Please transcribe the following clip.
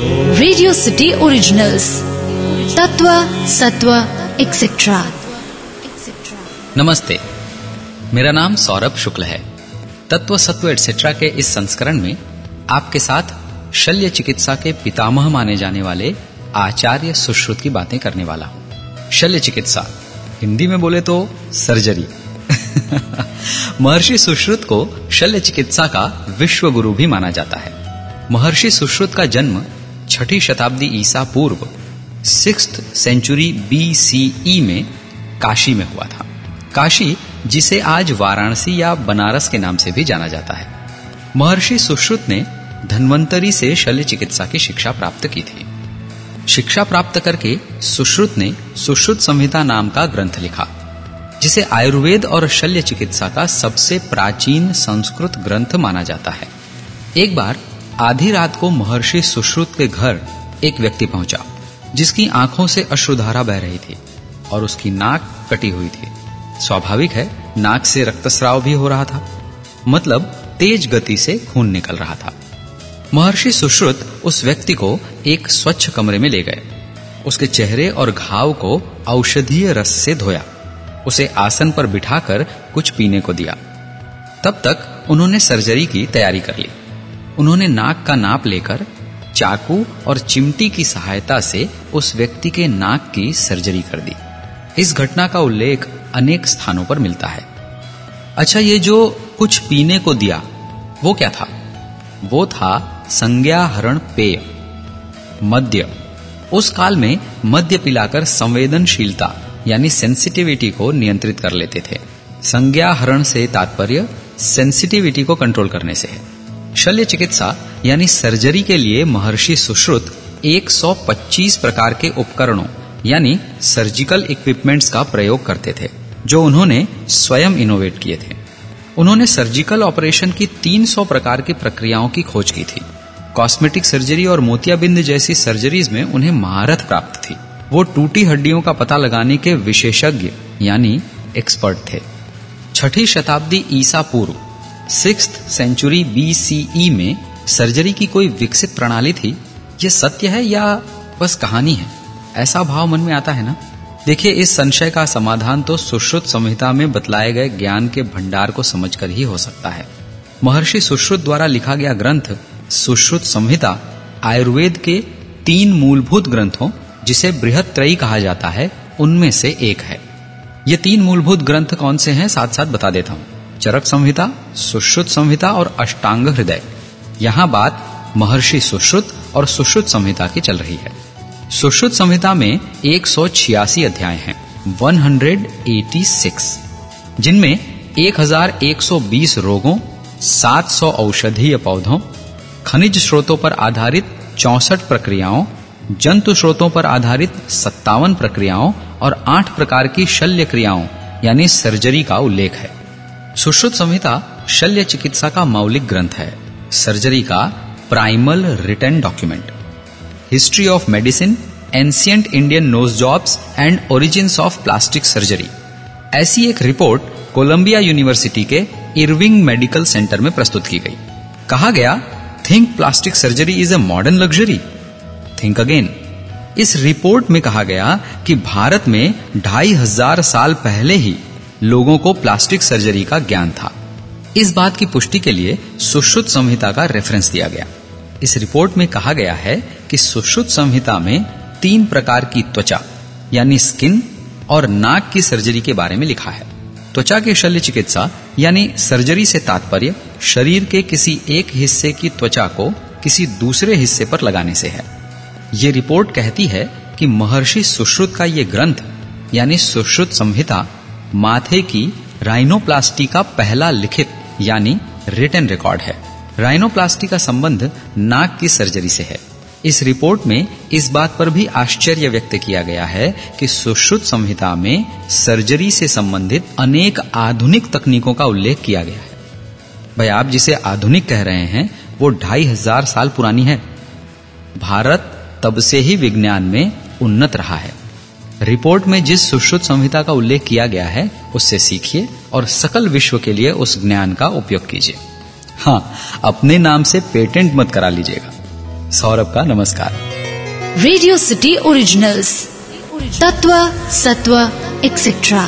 Radio city originals तत्व सत्व etcetera नमस्ते। मेरा नाम सौरभ शुक्ल है। तत्व, सत्व एटसेट्रा के इस संस्करण में आपके साथ शल्य चिकित्सा के पितामह माने जाने वाले आचार्य सुश्रुत की बातें करने वाला हूँ। शल्य चिकित्सा। हिंदी में बोले तो सर्जरी। महर्षि सुश्रुत को शल्य चिकित्सा का विश्व गुरु भी माना जाता है। महर्षि सुश्रुत का जन्म छठी शताब्दी ईसा पूर्व सिक्स सेंचुरी बीसीई में काशी में हुआ था। काशी, जिसे आज वाराणसी या बनारस के नाम से भी जाना जाता है। महर्षि सुश्रुत ने धन्वंतरी से शल्य चिकित्सा की शिक्षा प्राप्त की थी। शिक्षा प्राप्त करके सुश्रुत ने सुश्रुत संहिता नाम का ग्रंथ लिखा, जिसे आयुर्वेद और शल्य चिकित्सा का सबसे प्राचीन संस्कृत ग्रंथ माना जाता है। एक बार आधी रात को महर्षि सुश्रुत के घर एक व्यक्ति पहुँचा, जिसकी आँखों से अश्रुधारा बह रही थी और उसकी नाक कटी हुई थी। स्वाभाविक है, नाक से रक्तस्राव भी हो रहा था। मतलब तेज गति से खून निकल रहा था। महर्षि सुश्रुत उस व्यक्ति को एक स्वच्छ कमरे में ले गए। उसके चेहरे और घाव को औषधीय रस से धोया। उसे आसन पर बिठाकर कुछ पीने को दिया। तब तक उन्होंने सर्जरी की तैयारी कर ली। उन्होंने नाक का नाप लेकर चाकू और चिमटी की सहायता से उस व्यक्ति के नाक की सर्जरी कर दी। इस घटना का उल्लेख अनेक स्थानों पर मिलता है। अच्छा ये जो कुछ पीने को दिया, वो क्या था? वो था संज्ञाहरण पेय, मद्य। उस काल में मद्य पिलाकर संवेदनशीलता, यानी सेंसिटिविटी को नियंत्रित कर लेते थे। संज्ञाहरण से तात्पर्य सेंसिटिविटी को कंट्रोल करने से है। शल्य चिकित्सा, यानी सर्जरी के लिए महर्षि सुश्रुत 125 प्रकार के उपकरणों, यानी सर्जिकल इक्विपमेंट्स का प्रयोग करते थे, जो उन्होंने स्वयं इनोवेट किए थे। उन्होंने सर्जिकल ऑपरेशन की 300 प्रकार की प्रक्रियाओं की खोज की थी। कॉस्मेटिक सर्जरी और मोतियाबिंद जैसी सर्जरीज में उन्हें महारत प्राप्त थी। वो टूटी हड्डियों का पता लगाने के विशेषज्ञ, यानी एक्सपर्ट थे। छठी शताब्दी ईसा पूर्व सिक्स सेंचुरी बीसीई में सर्जरी की कोई विकसित प्रणाली थी? ये सत्य है या बस कहानी है? ऐसा भाव मन में आता है ना? देखिए, इस संशय का समाधान तो सुश्रुत संहिता में बतलाए गए ज्ञान के भंडार को समझकर ही हो सकता है। महर्षि सुश्रुत द्वारा लिखा गया ग्रंथ, सुश्रुत संहिता, आयुर्वेद के तीन मूलभूत ग्रंथों, जिसे बृहद त्रयी कहा जाता है, उनमें से एक है। ये तीन मूलभूत ग्रंथ कौन से हैं? साथ साथ बता देता हूँ। चरक संहिता, सुश्रुत संहिता और अष्टांग हृदय। यहाँ बात महर्षि सुश्रुत और सुश्रुत संहिता की चल रही है। सुश्रुत संहिता में एक सौ छियासी अध्याय हैं 186 जिनमें 1120 रोगों 700 औषधीय पौधों, खनिज स्रोतों पर आधारित चौसठ प्रक्रियाओं, जंतु स्रोतों पर आधारित सत्तावन प्रक्रियाओं और आठ प्रकार की शल्य क्रियाओं, यानी सर्जरी का उल्लेख है। सुश्रुत संहिता शल्य चिकित्सा का मौलिक ग्रंथ है। सर्जरी का primal return document. History of medicine ancient Indian nose jobs and origins of plastic surgery. ऐसी एक रिपोर्ट कोलंबिया यूनिवर्सिटी के इरविंग मेडिकल सेंटर में प्रस्तुत की गई। कहा गया, think plastic surgery is a modern luxury. Think again, इस रिपोर्ट में कहा गया कि भारत में ढाई हज़ार साल पहले ही लोगों को प्लास्टिक सर्जरी का ज्ञान था। इस बात की पुष्टि के लिए सुश्रुत संहिता का रेफरेंस दिया गया। इस रिपोर्ट में कहा गया है कि सुश्रुत संहिता में तीन प्रकार की त्वचा, यानी स्किन और नाक की सर्जरी के बारे में लिखा है। त्वचा के शल्य चिकित्सा, यानी सर्जरी से तात्पर्य शरीर के किसी एक हिस्से की त्वचा को किसी दूसरे हिस्से पर लगाने से है। ये रिपोर्ट कहती है कि महर्षि सुश्रुत का ये ग्रंथ, यानी सुश्रुत संहिता माथे की राइनोप्लास्टी का पहला लिखित, यानी रिटर्न रिकॉर्ड है। राइनोप्लास्टी का संबंध नाक की सर्जरी से है। इस रिपोर्ट में इस बात पर भी आश्चर्य व्यक्त किया गया है कि सुश्रुत संहिता में सर्जरी से संबंधित अनेक आधुनिक तकनीकों का उल्लेख किया गया है। भाई, आप जिसे आधुनिक कह रहे हैं, वो ढाई हज़ार साल पुरानी है। भारत तब से ही विज्ञान में उन्नत रहा है। रिपोर्ट में जिस सुश्रुत संहिता का उल्लेख किया गया है, उससे सीखिए और सकल विश्व के लिए उस ज्ञान का उपयोग कीजिए। हाँ अपने नाम से पेटेंट मत करा लीजिएगा। सौरभ का नमस्कार। रेडियो सिटी ओरिजिनल्स तत्व, सत्व एक्सेट्रा